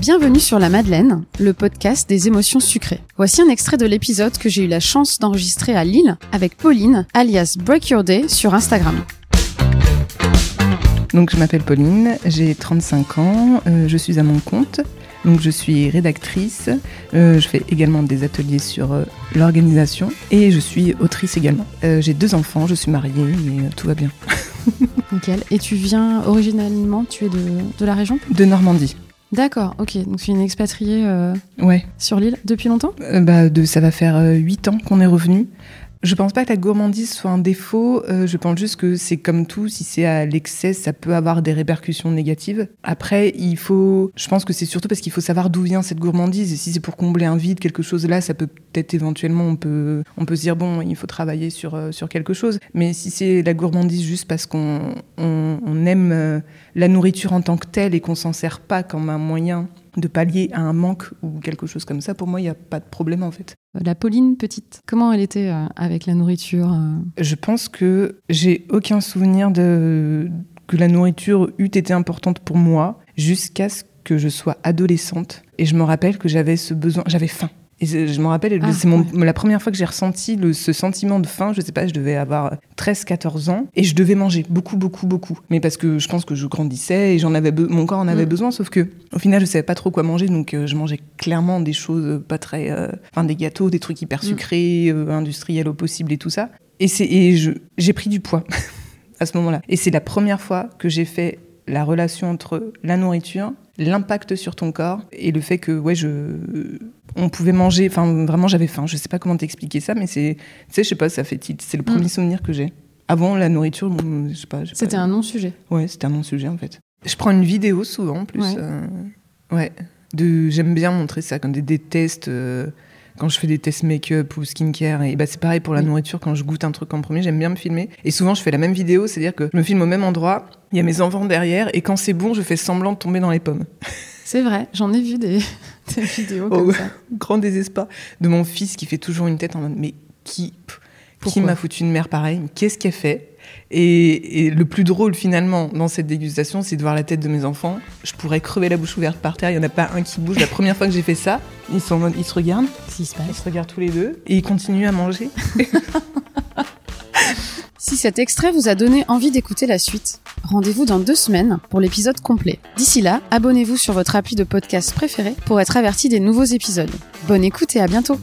Bienvenue sur La Madeleine, le podcast des émotions sucrées. Voici un extrait de l'épisode que j'ai eu la chance d'enregistrer à Lille avec Pauline, alias Break Your Day, sur Instagram. Donc je m'appelle Pauline, j'ai 35 ans, euh, je suis à mon compte. Donc je suis rédactrice, euh, je fais également des ateliers sur euh, l'organisation et je suis autrice également. Euh, j'ai deux enfants, je suis mariée et tout va bien. Nickel. Et tu viens originalement, tu es de, de la région? De Normandie. D'accord, ok. Donc tu es une expatriée Ouais. sur l'île depuis longtemps? Bah, de, ça va faire euh, 8 ans qu'on est revenu. Je pense pas que la gourmandise soit un défaut. euh, je pense juste que c'est comme tout. Si c'est à l'excès, ça peut avoir des répercussions négatives. Après, il faut. Je pense que c'est surtout parce qu'il faut savoir d'où vient cette gourmandise. Et si c'est pour combler un vide, quelque chose là, ça peut peut-être éventuellement, on peut, on peut se dire bon, il faut travailler sur euh, sur quelque chose. Mais si c'est la gourmandise juste parce qu'on on, aime euh, la nourriture en tant que telle et qu'on s'en sert pas comme un moyen de pallier à un manque ou quelque chose comme ça, pour moi, il n'y a pas de problème en fait. Euh, La Pauline petite, comment elle était euh, avec la nourriture euh? Je pense que j'ai aucun souvenir de que la nourriture eût été importante pour moi jusqu'à ce que je sois adolescente. Et je me rappelle que j'avais ce besoin, j'avais faim. Et je me rappelle, Ah, c'est la première fois que j'ai ressenti le- ce sentiment de faim. Je sais pas, je devais avoir 13-14 ans et je devais manger beaucoup, beaucoup, beaucoup. Mais parce que je pense que je grandissais et j'en avais mon corps en avait Mm. besoin. Sauf que au final, je savais pas trop quoi manger, donc euh, je mangeais clairement des choses pas très, euh, enfin des gâteaux, des trucs hyper Mm. sucrés, euh, industriels au possible et tout ça. Et c'est et j'ai pris du poids à ce moment-là. Et c'est la première fois que j'ai fait la relation entre la nourriture, l'impact sur ton corps et le fait que ouais je on pouvait manger enfin vraiment j'avais faim je sais pas comment t'expliquer ça mais c'est tu sais je sais pas ça fait tilt c'est le premier Mm. souvenir que j'ai avant la nourriture bon, je sais pas C'était un non-sujet. ouais c'était un non sujet en fait je prends une vidéo souvent en plus Ouais. euh, ouais de j'aime bien montrer ça comme des, des tests euh, quand je fais des tests make-up ou skincare et bah c'est pareil pour la Oui. nourriture quand je goûte un truc en premier j'aime bien me filmer et souvent je fais la même vidéo c'est à dire que je me filme au même endroit il y a mes enfants derrière et quand c'est bon je fais semblant de tomber dans les pommes C'est vrai, j'en ai vu des, des vidéos comme Oh. ça. grand désespoir de mon fils qui fait toujours une tête en mode mais qui qui m'a foutu une mère pareille qu'est-ce qu'elle fait? Et, et le plus drôle finalement dans cette dégustation c'est de voir la tête de mes enfants. Je pourrais crever la bouche ouverte par terre il y en a pas un qui bouge. La première fois que j'ai fait ça ils sont en mode ils se regardent. Si se ils se regardent tous les deux et ils continuent à manger. Si cet extrait vous a donné envie d'écouter la suite, rendez-vous dans deux semaines pour l'épisode complet. D'ici là, abonnez-vous sur votre appli de podcast préféré pour être averti des nouveaux épisodes. Bonne écoute et à bientôt